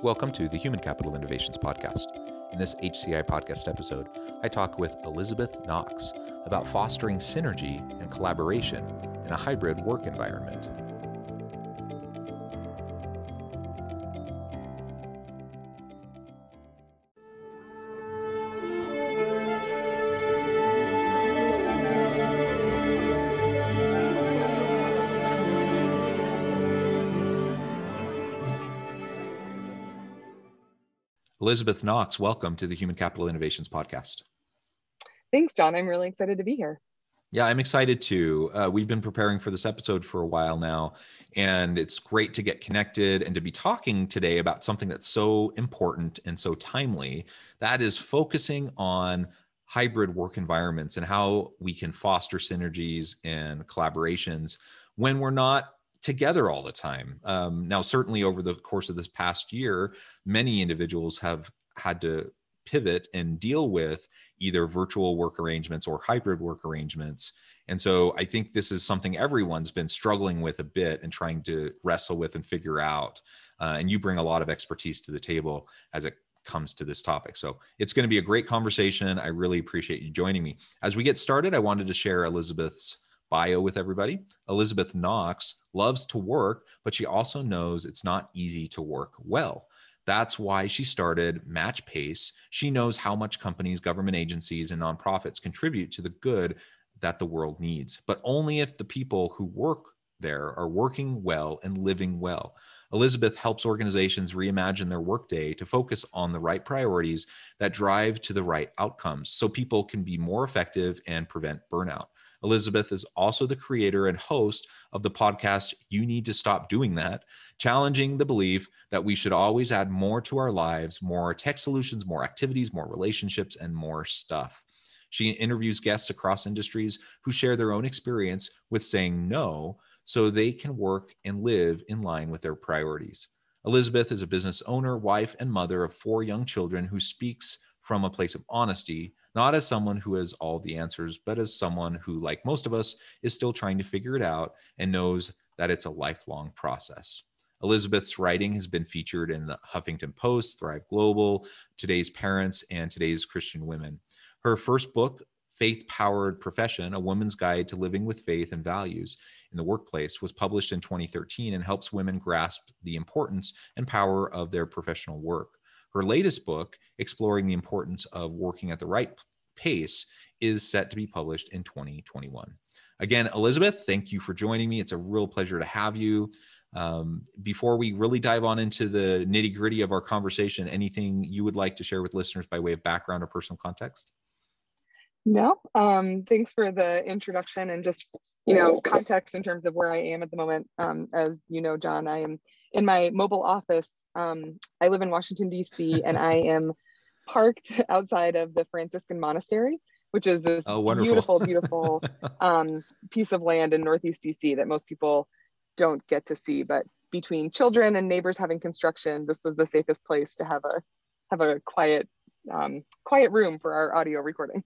Welcome to the Human Capital Innovations Podcast. In this HCI podcast episode, I talk with Elizabeth Knox about fostering synergy and collaboration in a hybrid work environment. Elizabeth Knox, welcome to the Human Capital Innovations Podcast. Thanks, John. I'm really excited to be here. Yeah, I'm excited too. Uh, we've been preparing for this episode for a while now, and it's great to get connected and to be talking today about something that's so important and so timely. That is focusing on hybrid work environments and how we can foster synergies and collaborations when we're not together all the time. Um, now, certainly over the course of this past year, many individuals have had to pivot and deal with either virtual work arrangements or hybrid work arrangements. And so I think this is something everyone's been struggling with a bit and trying to wrestle with and figure out. Uh, and you bring a lot of expertise to the table as it comes to this topic. So it's going to be a great conversation. I really appreciate you joining me. As we get started, I wanted to share Elizabeth's bio with everybody. Elizabeth Knox loves to work, but she also knows it's not easy to work well. That's why she started MatchPace. She knows how much companies, government agencies, and nonprofits contribute to the good that the world needs, but only if the people who work there are working well and living well. Elizabeth helps organizations reimagine their workday to focus on the right priorities that drive to the right outcomes so people can be more effective and prevent burnout. Elizabeth is also the creator and host of the podcast You Need to Stop Doing That, challenging the belief that we should always add more to our lives, more tech solutions, more activities, more relationships, and more stuff. She interviews guests across industries who share their own experience with saying no so they can work and live in line with their priorities. Elizabeth is a business owner, wife, and mother of four young children who speaks from a place of honesty, not as someone who has all the answers, but as someone who, like most of us, is still trying to figure it out and knows that it's a lifelong process. Elizabeth's writing has been featured in the Huffington Post, Thrive Global, Today's Parents, and Today's Christian Women. Her first book, Faith Powered Profession A Woman's Guide to Living with Faith and Values in the Workplace, was published in 2013 and helps women grasp the importance and power of their professional work. Her latest book, exploring the importance of working at the right pace, is set to be published in 2021. Again, Elizabeth, thank you for joining me. It's a real pleasure to have you. Um, before we really dive on into the nitty gritty of our conversation, anything you would like to share with listeners by way of background or personal context? No, um, thanks for the introduction and just you know context in terms of where I am at the moment. Um, as you know, John, I am in my mobile office um, I live in Washington, D.C., and I am parked outside of the Franciscan Monastery, which is this oh, beautiful, beautiful um, piece of land in Northeast DC that most people don't get to see. But between children and neighbors having construction, this was the safest place to have a have a quiet um, quiet room for our audio recording.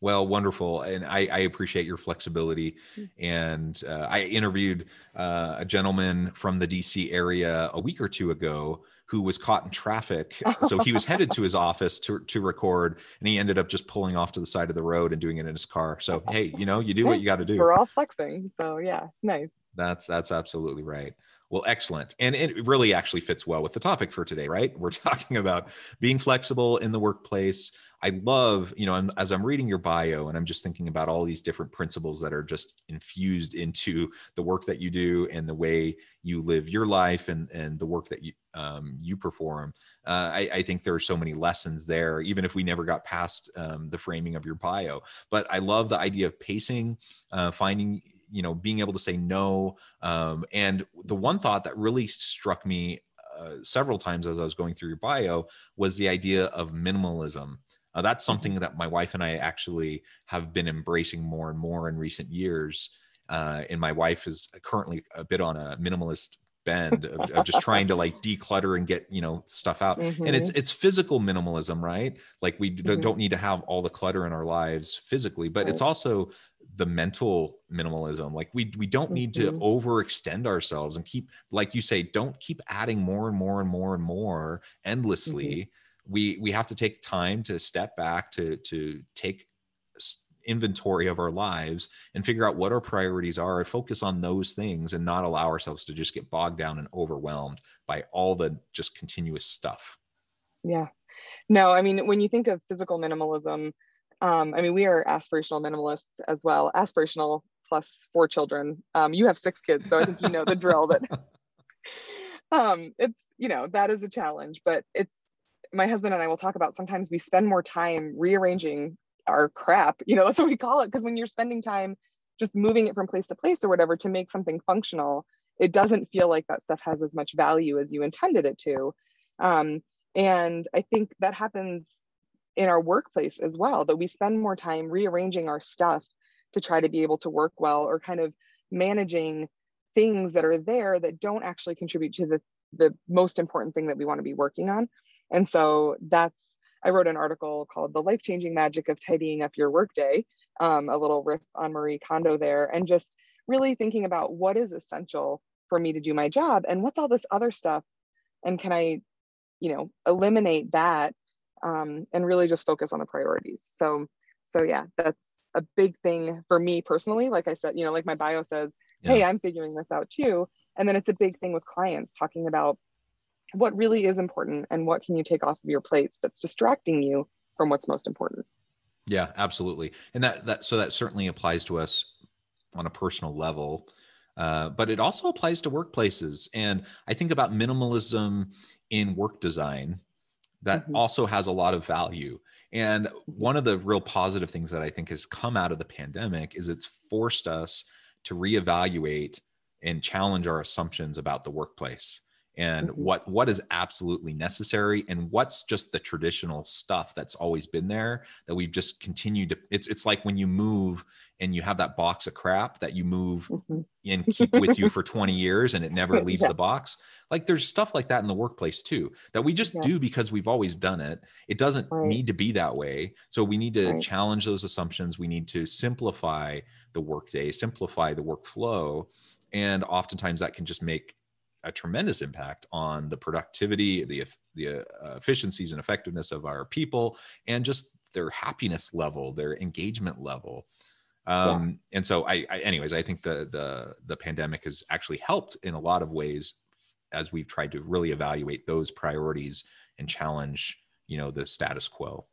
Well, wonderful, and I, I appreciate your flexibility. Mm. And uh, I interviewed uh, a gentleman from the DC area a week or two ago who was caught in traffic. so he was headed to his office to to record, and he ended up just pulling off to the side of the road and doing it in his car. So hey, you know, you do what you got to do. We're all flexing, so yeah, nice. That's that's absolutely right. Well, excellent. And it really actually fits well with the topic for today, right? We're talking about being flexible in the workplace. I love, you know, I'm, as I'm reading your bio and I'm just thinking about all these different principles that are just infused into the work that you do and the way you live your life and, and the work that you, um, you perform. Uh, I, I, think there are so many lessons there, even if we never got past um, the framing of your bio. But I love the idea of pacing, uh, finding you know being able to say no um, and the one thought that really struck me uh, several times as i was going through your bio was the idea of minimalism uh, that's mm-hmm. something that my wife and i actually have been embracing more and more in recent years uh, and my wife is currently a bit on a minimalist bend of, of, just trying to like declutter and get you know stuff out mm-hmm. and it's mm-hmm. it's physical minimalism right like we mm-hmm. don't need to have all the clutter in our lives physically but right. it's also the mental minimalism like we we don't need mm-hmm. to overextend ourselves and keep like you say don't keep adding more and more and more and more endlessly mm-hmm. we we have to take time to step back to to take inventory of our lives and figure out what our priorities are and focus on those things and not allow ourselves to just get bogged down and overwhelmed by all the just continuous stuff. Yeah. No, I mean, when you think of physical minimalism, um, I mean, we are aspirational minimalists as well, aspirational plus four children. Um, you have six kids, so I think you know the drill that um, it's, you know, that is a challenge, but it's, my husband and I will talk about sometimes we spend more time rearranging our crap you know that's what we call it because when you're spending time just moving it from place to place or whatever to make something functional it doesn't feel like that stuff has as much value as you intended it to. Um, and i think that happens in our workplace as well that we spend more time rearranging our stuff to try to be able to work well or kind of managing things that are there that don't actually contribute to the the most important thing that we want to be working on. And so that's I wrote an article called The Life Changing Magic of Tidying Up Your Workday, um, a little riff on Marie Kondo there, and just really thinking about what is essential for me to do my job and what's all this other stuff. And can I, you know, eliminate that um, and really just focus on the priorities? So, so yeah, that's a big thing for me personally. Like I said, you know, like my bio says, yeah. hey, I'm figuring this out too. And then it's a big thing with clients talking about what really is important and what can you take off of your plates that's distracting you from what's most important? Yeah absolutely. And that that so that certainly applies to us on a personal level uh, but it also applies to workplaces. And i think about minimalism in work design that mm-hmm. also has a lot of value. And one of the real positive things that i think has come out of the pandemic is it's forced us to reevaluate and challenge our assumptions about the workplace and mm-hmm. what what is absolutely necessary and what's just the traditional stuff that's always been there that we've just continued to it's it's like when you move and you have that box of crap that you move mm-hmm. and keep with you for 20 years and it never leaves yeah. the box like there's stuff like that in the workplace too that we just yeah. do because we've always done it it doesn't right. need to be that way so we need to right. challenge those assumptions we need to simplify the workday simplify the workflow and oftentimes that can just make a tremendous impact on the productivity, the the uh, efficiencies and effectiveness of our people, and just their happiness level, their engagement level. Um, yeah. And so, I, I, anyways, I think the the the pandemic has actually helped in a lot of ways as we've tried to really evaluate those priorities and challenge, you know, the status quo.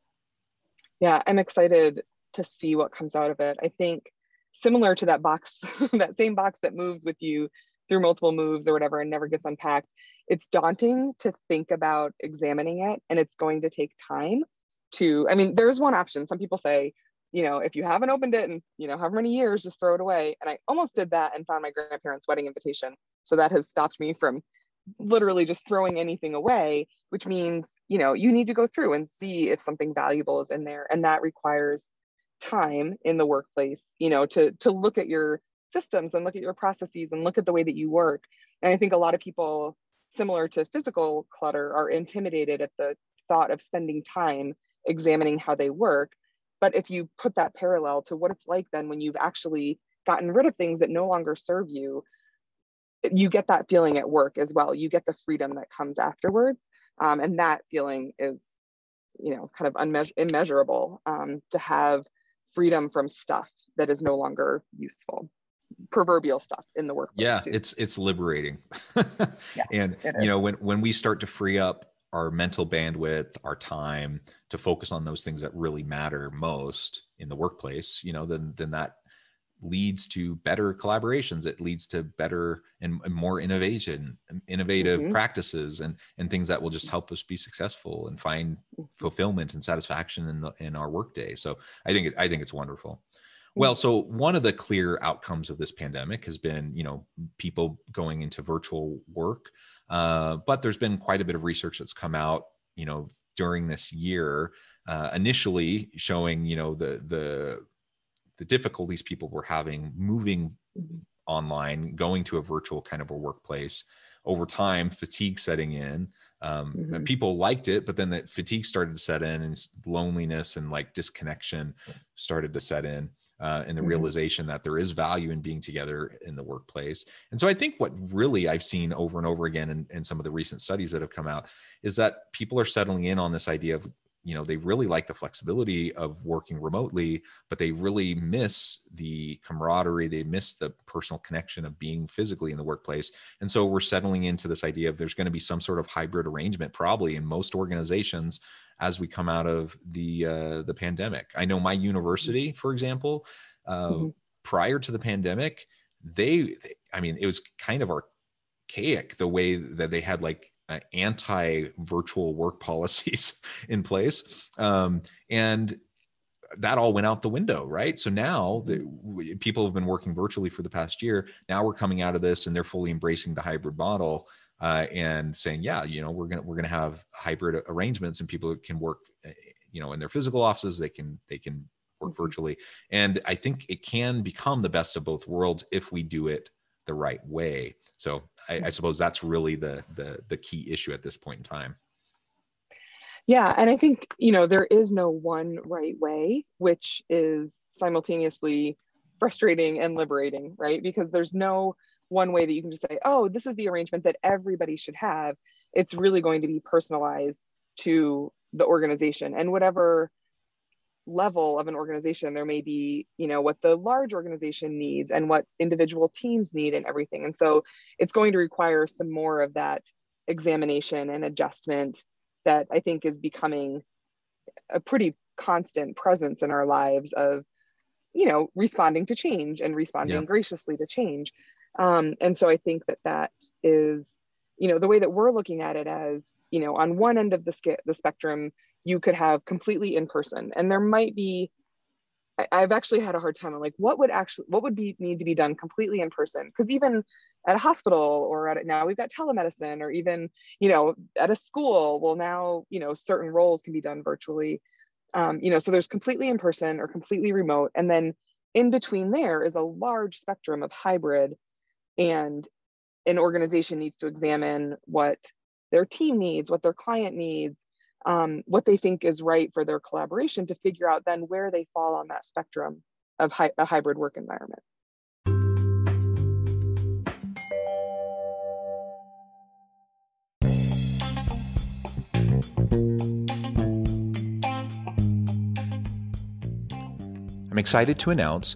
Yeah, I'm excited to see what comes out of it. I think similar to that box, that same box that moves with you through multiple moves or whatever and never gets unpacked it's daunting to think about examining it and it's going to take time to i mean there's one option. Some people say you know if you haven't opened it in you know however many years just throw it away. And i almost did that and found my grandparents wedding invitation. So that has stopped me from literally just throwing anything away which means you know you need to go through and see if something valuable is in there. And that requires time in the workplace you know to to look at your systems and look at your processes and look at the way that you work. And I think a lot of people, similar to physical clutter, are intimidated at the thought of spending time examining how they work. But if you put that parallel to what it's like then when you've actually gotten rid of things that no longer serve you, you get that feeling at work as well. You get the freedom that comes afterwards. Um, and that feeling is, you know, kind of unmeasur- immeasurable um, to have freedom from stuff that is no longer useful proverbial stuff in the workplace. Yeah, too. it's it's liberating. yeah, and you know, when when we start to free up our mental bandwidth, our time to focus on those things that really matter most in the workplace, you know, then then that leads to better collaborations it leads to better and, and more innovation innovative mm-hmm. practices and and things that will just help us be successful and find mm-hmm. fulfillment and satisfaction in the in our workday so i think i think it's wonderful Well, so one of the clear outcomes of this pandemic has been, you know, people going into virtual work. Uh, but there's been quite a bit of research that's come out, you know, during this year, uh, initially showing, you know, the the the difficulties people were having moving mm-hmm. online, going to a virtual kind of a workplace. Over time, fatigue setting in. Um, mm-hmm. People liked it, but then that fatigue started to set in, and loneliness and like disconnection started to set in uh, and the mm-hmm. realization that there is value in being together in the workplace. And so I think what really I've seen over and over again in, in some of the recent studies that have come out is that people are settling in on this idea of you know they really like the flexibility of working remotely but they really miss the camaraderie they miss the personal connection of being physically in the workplace and so we're settling into this idea of there's going to be some sort of hybrid arrangement probably in most organizations as we come out of the uh, the pandemic. I know my university, for example, uh, mm-hmm. prior to the pandemic, they, they, I mean, it was kind of archaic the way that they had like uh, anti-virtual work policies in place, um, and that all went out the window, right? So now the, mm-hmm. people have been working virtually for the past year. Now we're coming out of this, and they're fully embracing the hybrid model uh, and saying, yeah, you know, we're gonna we're gonna have hybrid arrangements, and people can work, eh, you know, in their physical offices. They can they can work mm-hmm. virtually, and I think it can become the best of both worlds if we do it the right way. So I, I mm-hmm. suppose that's really the the the key issue at this point in time. Yeah, and I think you know there is no one right way, which is simultaneously frustrating and liberating, right? Because there's no one way that you can just say, oh, this is the arrangement that everybody should have. It's really going to be personalized to the organization and whatever level of an organization there may be you know what the large organization needs and what individual teams need and everything and so it's going to require some more of that examination and adjustment that i think is becoming a pretty constant presence in our lives of you know responding to change and responding yeah. graciously to change um, and so I think that that is, you know, the way that we're looking at it as, you know, on one end of the, the spectrum, you could have completely in person, and there might be. I, have actually had a hard time. I'm like, what would actually, what would be need to be done completely in person? Because even at a hospital or at now, we've got telemedicine, or even, you know, at a school, well, now, you know, certain roles can be done virtually. Um, you know, so there's completely in person or completely remote, and then in between there is a large spectrum of hybrid and an organization needs to examine what their team needs what their client needs um, what they think is right for their collaboration to figure out then where they fall on that spectrum of hi- a hybrid work environment. I'm excited to announce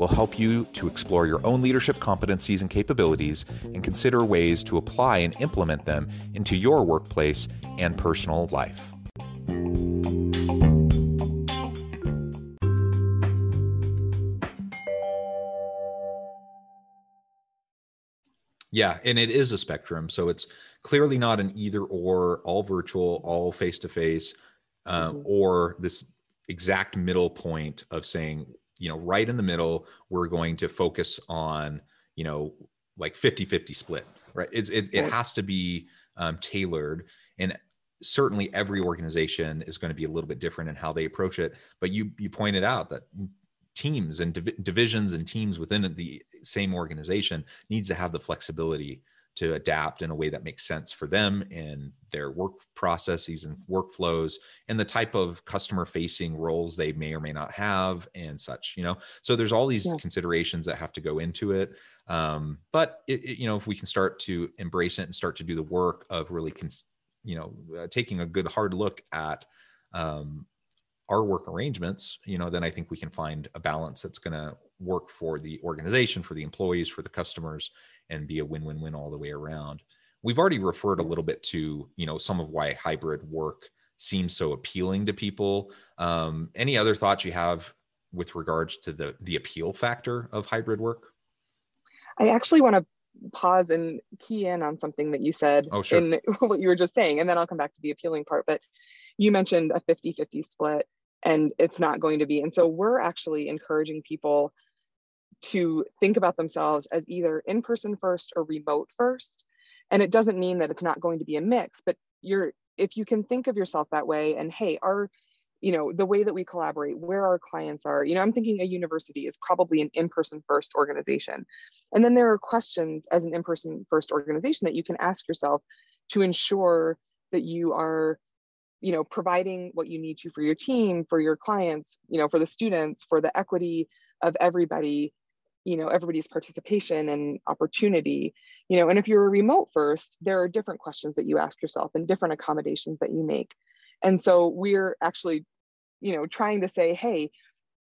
will help you to explore your own leadership competencies and capabilities and consider ways to apply and implement them into your workplace and personal life. Yeah, and it is a spectrum. So it's clearly not an either or, all virtual, all face to face, uh, mm-hmm. or this exact middle point of saying you know right in the middle we're going to focus on you know like 50 50 split right? It's, it, it has to be um, tailored and certainly every organization is going to be a little bit different in how they approach it but you you pointed out that teams and div- divisions and teams within the same organization needs to have the flexibility to adapt in a way that makes sense for them and their work processes and workflows and the type of customer facing roles they may or may not have and such you know so there's all these yeah. considerations that have to go into it um, but it, it, you know if we can start to embrace it and start to do the work of really cons- you know uh, taking a good hard look at um, our work arrangements you know then i think we can find a balance that's going to work for the organization for the employees for the customers and be a win-win-win all the way around we've already referred a little bit to you know some of why hybrid work seems so appealing to people um, any other thoughts you have with regards to the the appeal factor of hybrid work i actually want to pause and key in on something that you said oh, sure. in what you were just saying and then i'll come back to the appealing part but you mentioned a 50 50 split and it's not going to be. And so we're actually encouraging people to think about themselves as either in person first or remote first. And it doesn't mean that it's not going to be a mix, but you're if you can think of yourself that way and hey, our you know the way that we collaborate where our clients are you know i'm thinking a university is probably an in-person first organization and then there are questions as an in-person first organization that you can ask yourself to ensure that you are you know providing what you need to for your team for your clients you know for the students for the equity of everybody you know everybody's participation and opportunity you know and if you're a remote first there are different questions that you ask yourself and different accommodations that you make. And so we're actually you know trying to say hey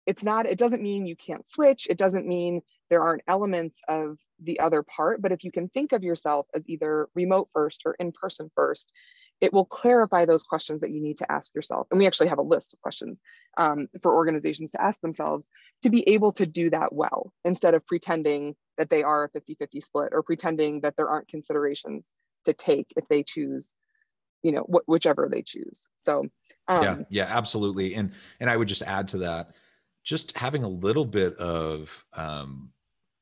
it's not it doesn't mean you can't switch. It doesn't mean there aren't elements of the other part. But if you can think of yourself as either remote first or in person first it will clarify those questions that you need to ask yourself. And we actually have a list of questions um, for organizations to ask themselves to be able to do that well instead of pretending that they are a 50 50 split or pretending that there aren't considerations to take if they choose, you know, wh- whichever they choose. So, um, yeah, yeah, absolutely. And, and I would just add to that, just having a little bit of um,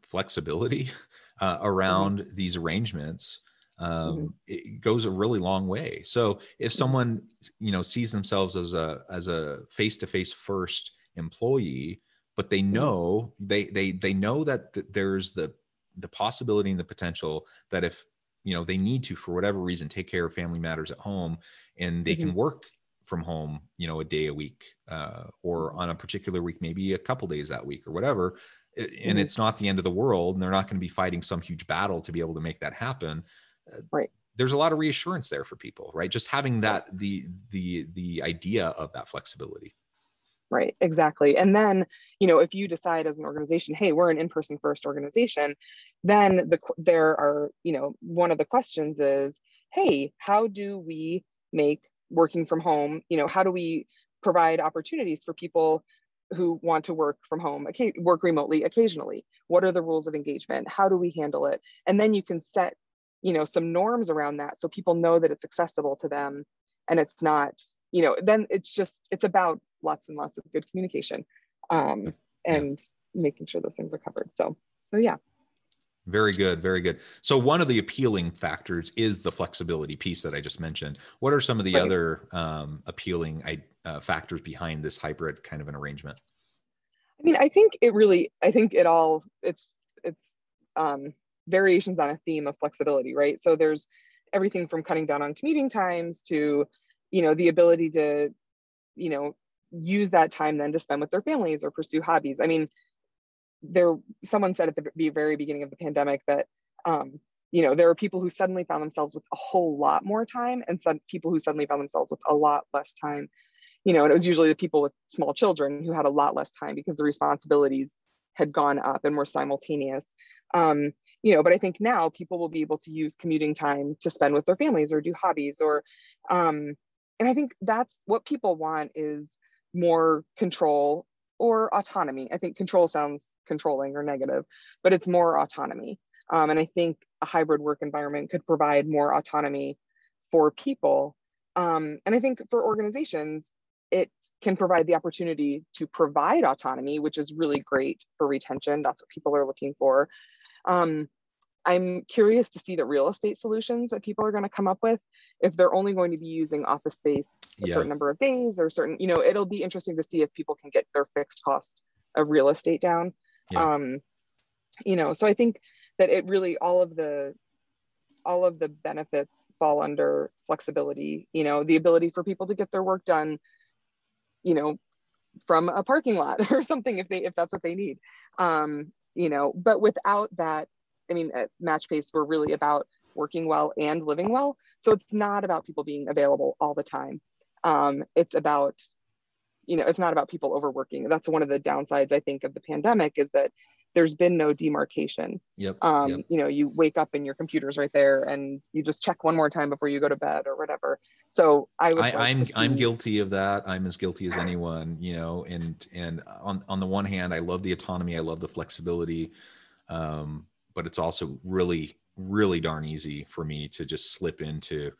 flexibility uh, around mm-hmm. these arrangements Mm-hmm. Um, mm-hmm. it goes a really long way. So if mm-hmm. someone you know sees themselves as a as a face to face first employee, but they mm-hmm. know they they they know that th- there's the the possibility and the potential that if you know they need to for whatever reason take care of family matters at home and they mm-hmm. can work from home you know a day a week uh, or on a particular week maybe a couple days that week or whatever and mm-hmm. it's not the end of the world and they're not going to be fighting some huge battle to be able to make that happen right. There's a lot of reassurance there for people right? Just having that the the the idea of that flexibility. Right exactly. And then you know if you decide as an organization hey we're an in-person first organization then the there are you know one of the questions is hey how do we make working from home you know how do we provide opportunities for people who want to work from home okay, work remotely occasionally? What are the rules of engagement? How do we handle it? And then you can set you know some norms around that so people know that it's accessible to them and it's not you know then it's just it's about lots and lots of good communication um, and yeah. making sure those things are covered. So so yeah. Very good very good. So one of the appealing factors is the flexibility piece that i just mentioned. What are some of the right. other um, appealing uh, factors behind this hybrid kind of an arrangement? I mean i think it really i think it all it's it's um, variations on a theme of flexibility, right? So there's everything from cutting down on commuting times to, you know, the ability to, you know, use that time then to spend with their families or pursue hobbies. I mean, there someone said at the very beginning of the pandemic that um, you know there are people who suddenly found themselves with a whole lot more time and some people who suddenly found themselves with a lot less time you know and it was usually the people with small children who had a lot less time because the responsibilities had gone up and were simultaneous um, you know but i think now people will be able to use commuting time to spend with their families or do hobbies or um, and i think that's what people want is more control or autonomy. I think control sounds controlling or negative but it's more autonomy. Um, and i think a hybrid work environment could provide more autonomy for people. Um, and i think for organizations it can provide the opportunity to provide autonomy which is really great for retention. That's what people are looking for um, I'm curious to see the real estate solutions that people are going to come up with if they're only going to be using office space a yeah. certain number of days or certain, you know, it'll be interesting to see if people can get their fixed cost of real estate down. Yeah. Um, you know, so I think that it really all of the all of the benefits fall under flexibility. You know, the ability for people to get their work done. You know, from a parking lot or something if they if that's what they need. Um, you know, but without that, I mean, at MatchPace, we're really about working well and living well. So it's not about people being available all the time. Um, it's about you know, it's not about people overworking. That's one of the downsides I think of the pandemic is that there's been no demarcation. Yep, um, yep. You know, you wake up and your computer's right there, and you just check one more time before you go to bed or whatever. So I would. I, like I'm see... I'm guilty of that. I'm as guilty as anyone. You know, and and on on the one hand, I love the autonomy. I love the flexibility, um, but it's also really really darn easy for me to just slip into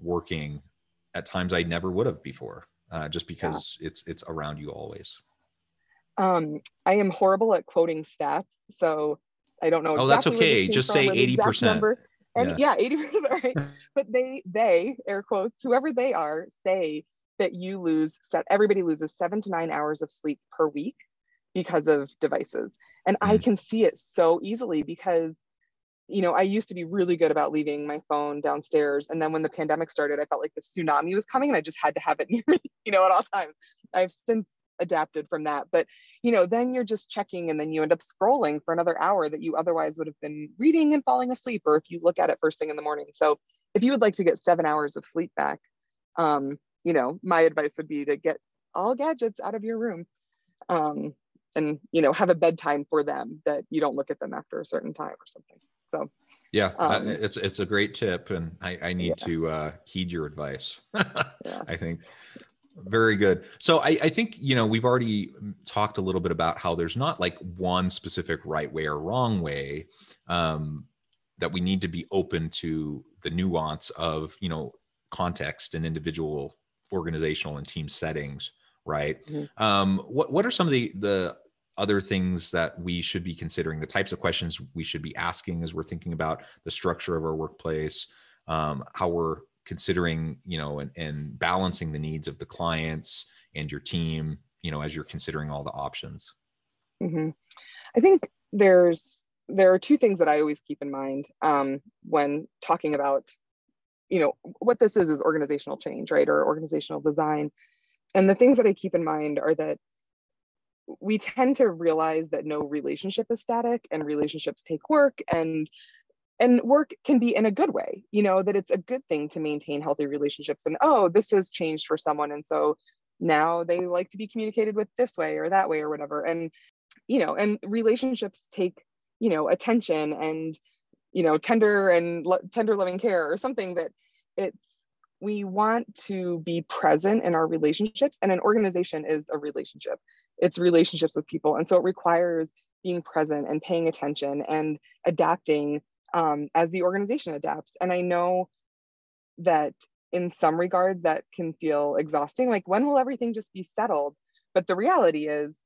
working at times I never would have before uh, just because yeah. it's it's around you always. Um, I am horrible at quoting stats, so I don't know. Exactly oh, that's okay. Just say eighty percent. And yeah, eighty yeah, percent. Right. but they they air quotes whoever they are say that you lose set everybody loses seven to nine hours of sleep per week because of devices, and mm. I can see it so easily because you know, I used to be really good about leaving my phone downstairs. And then when the pandemic started, I felt like the tsunami was coming and I just had to have it near me, you know, at all times. I've since adapted from that. But, you know, then you're just checking and then you end up scrolling for another hour that you otherwise would have been reading and falling asleep, or if you look at it first thing in the morning. So if you would like to get seven hours of sleep back, um, you know, my advice would be to get all gadgets out of your room. Um, and you know have a bedtime for them that you don't look at them after a certain time or something so yeah, um, it's it's a great tip, and I, I need yeah. to uh, heed your advice. yeah. I think very good. So I, I think you know we've already talked a little bit about how there's not like one specific right way or wrong way. Um, that we need to be open to the nuance of you know context and individual organizational and team settings right mm-hmm. um, what what are some of the the other things that we should be considering, the types of questions we should be asking as we're thinking about the structure of our workplace, um, how we're considering, you know, and, and balancing the needs of the clients and your team, you know, as you're considering all the options? Mm-hmm. I think there's there are two things that I always keep in mind um, when talking about, you know, what this is is organizational change, right, or organizational design. And the things that I keep in mind are that we tend to realize that no relationship is static and relationships take work and and work can be in a good way you know that it's a good thing to maintain healthy relationships and oh this has changed for someone and so now they like to be communicated with this way or that way or whatever. And you know and relationships take you know attention and you know tender and lo- tender loving care or something that it's we want to be present in our relationships and an organization is a relationship. It's relationships with people and so it requires being present and paying attention and adapting um, as the organization adapts and i know that in some regards that can feel exhausting like when will everything just be settled but the reality is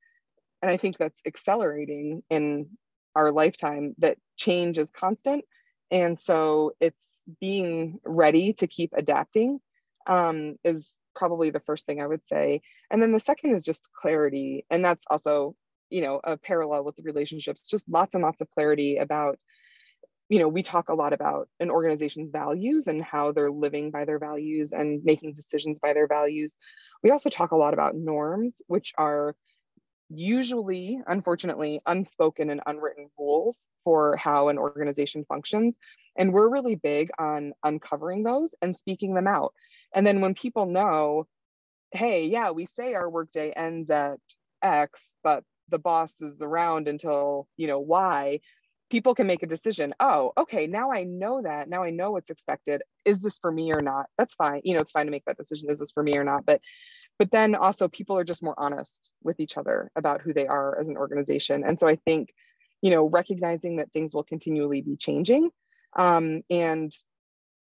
and i think that's accelerating in our lifetime that change is constant and so it's being ready to keep adapting um, is probably the first thing I would say. And then the second is just clarity. And that's also, you know, a parallel with the relationships, just lots and lots of clarity about, you know, we talk a lot about an organization's values and how they're living by their values and making decisions by their values. We also talk a lot about norms, which are usually, unfortunately, unspoken and unwritten rules for how an organization functions. And we're really big on uncovering those and speaking them out. And then when people know, hey, yeah, we say our workday ends at X, but the boss is around until, you know, Y, people can make a decision. Oh, okay, now I know that. Now I know what's expected. Is this for me or not? That's fine. You know, it's fine to make that decision. Is this for me or not? But but then also people are just more honest with each other about who they are as an organization. And so I think, you know, recognizing that things will continually be changing um, and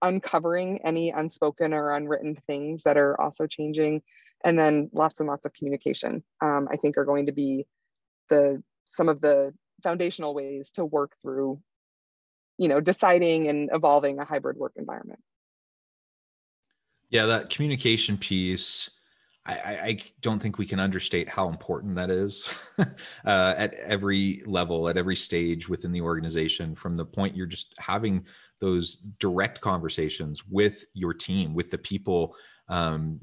uncovering any unspoken or unwritten things that are also changing and then lots and lots of communication um, i think are going to be the some of the foundational ways to work through you know deciding and evolving a hybrid work environment yeah that communication piece I, I, don't think we can understate how important that is uh, at every level, at every stage within the organization. From the point you're just having those direct conversations with your team, with the people um,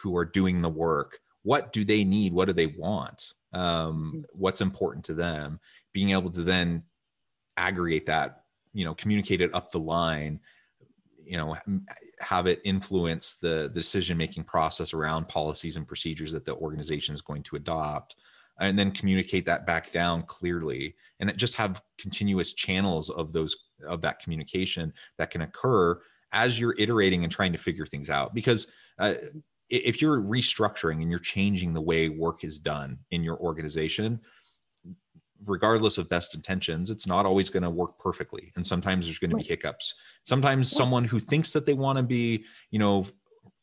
who are doing the work. What do they need? What do they want? Um, mm-hmm. what's important to them? Being able to then aggregate that, you know, communicate it up the line you know have it influence the, decision making process around policies and procedures that the organization is going to adopt and then communicate that back down clearly and just have continuous channels of those of that communication that can occur as you're iterating and trying to figure things out. Because uh, if you're restructuring and you're changing the way work is done in your organization regardless of best intentions, it's not always going to work perfectly. And sometimes there's going to be hiccups. Sometimes someone who thinks that they want to be, you know,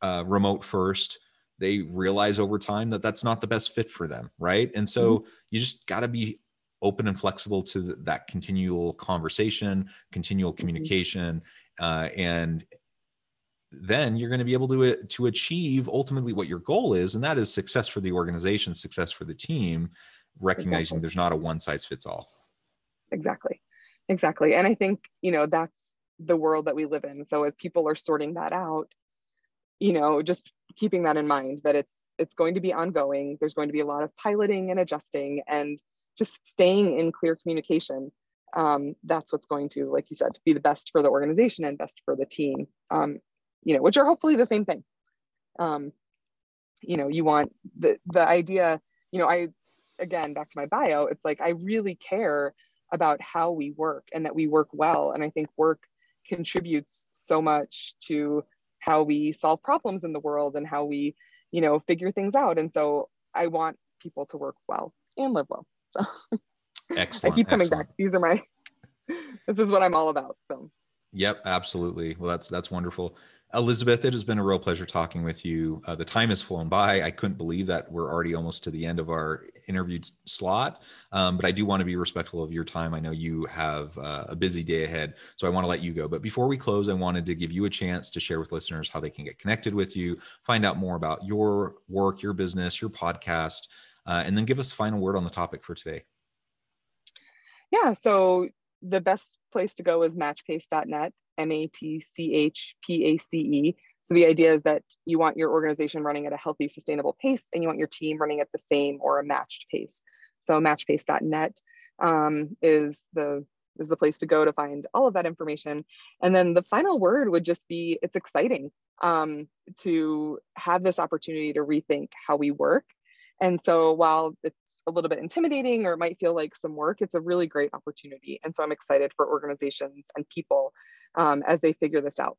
uh, remote first, they realize over time that that's not the best fit for them. Right. And so mm-hmm. you just got to be open and flexible to that continual conversation, continual mm-hmm. communication. Mm-hmm. Uh, and then you're going to be able to to achieve ultimately what your goal is and that is success for the organization success for the team recognizing exactly. there's not a one size fits all exactly. Exactly. And i think you know that's the world that we live in. So as people are sorting that out you know just keeping that in mind that it's it's going to be ongoing. There's going to be a lot of piloting and adjusting and just staying in clear communication. Um, that's what's going to like you said be the best for the organization and best for the team. Um, you know which are hopefully the same thing. Um, you know you want the the idea you know i again back to my bio it's like i really care about how we work and that we work well. And i think work contributes so much to how we solve problems in the world and how we you know figure things out. And so i want people to work well and live well. So excellent i keep coming excellent. back. These are my this is what i'm all about so. Yep absolutely. Well that's that's wonderful Elizabeth, it has been a real pleasure talking with you. Uh, the time has flown by. I couldn't believe that we're already almost to the end of our interviewed slot, um, but I do want to be respectful of your time. I know you have uh, a busy day ahead, so I want to let you go. But before we close, I wanted to give you a chance to share with listeners how they can get connected with you, find out more about your work, your business, your podcast, uh, and then give us a final word on the topic for today. Yeah, so the best place to go is matchpace.net M A T C H P A C E. So the idea is that you want your organization running at a healthy, sustainable pace, and you want your team running at the same or a matched pace. So matchpace.net um, is the is the place to go to find all of that information. And then the final word would just be it's exciting um, to have this opportunity to rethink how we work. And so while it's a little bit intimidating or it might feel like some work, it's a really great opportunity. And so I'm excited for organizations and people um, as they figure this out.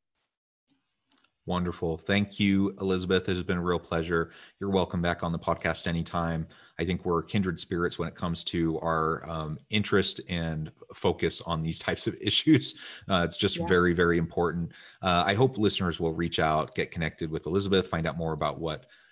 Wonderful. Thank you, Elizabeth. It has been a real pleasure. You're welcome back on the podcast anytime. I think we're kindred spirits when it comes to our um, interest and focus on these types of issues. Uh, it's just yeah. very, very important. Uh, I hope listeners will reach out, get connected with Elizabeth, find out more about what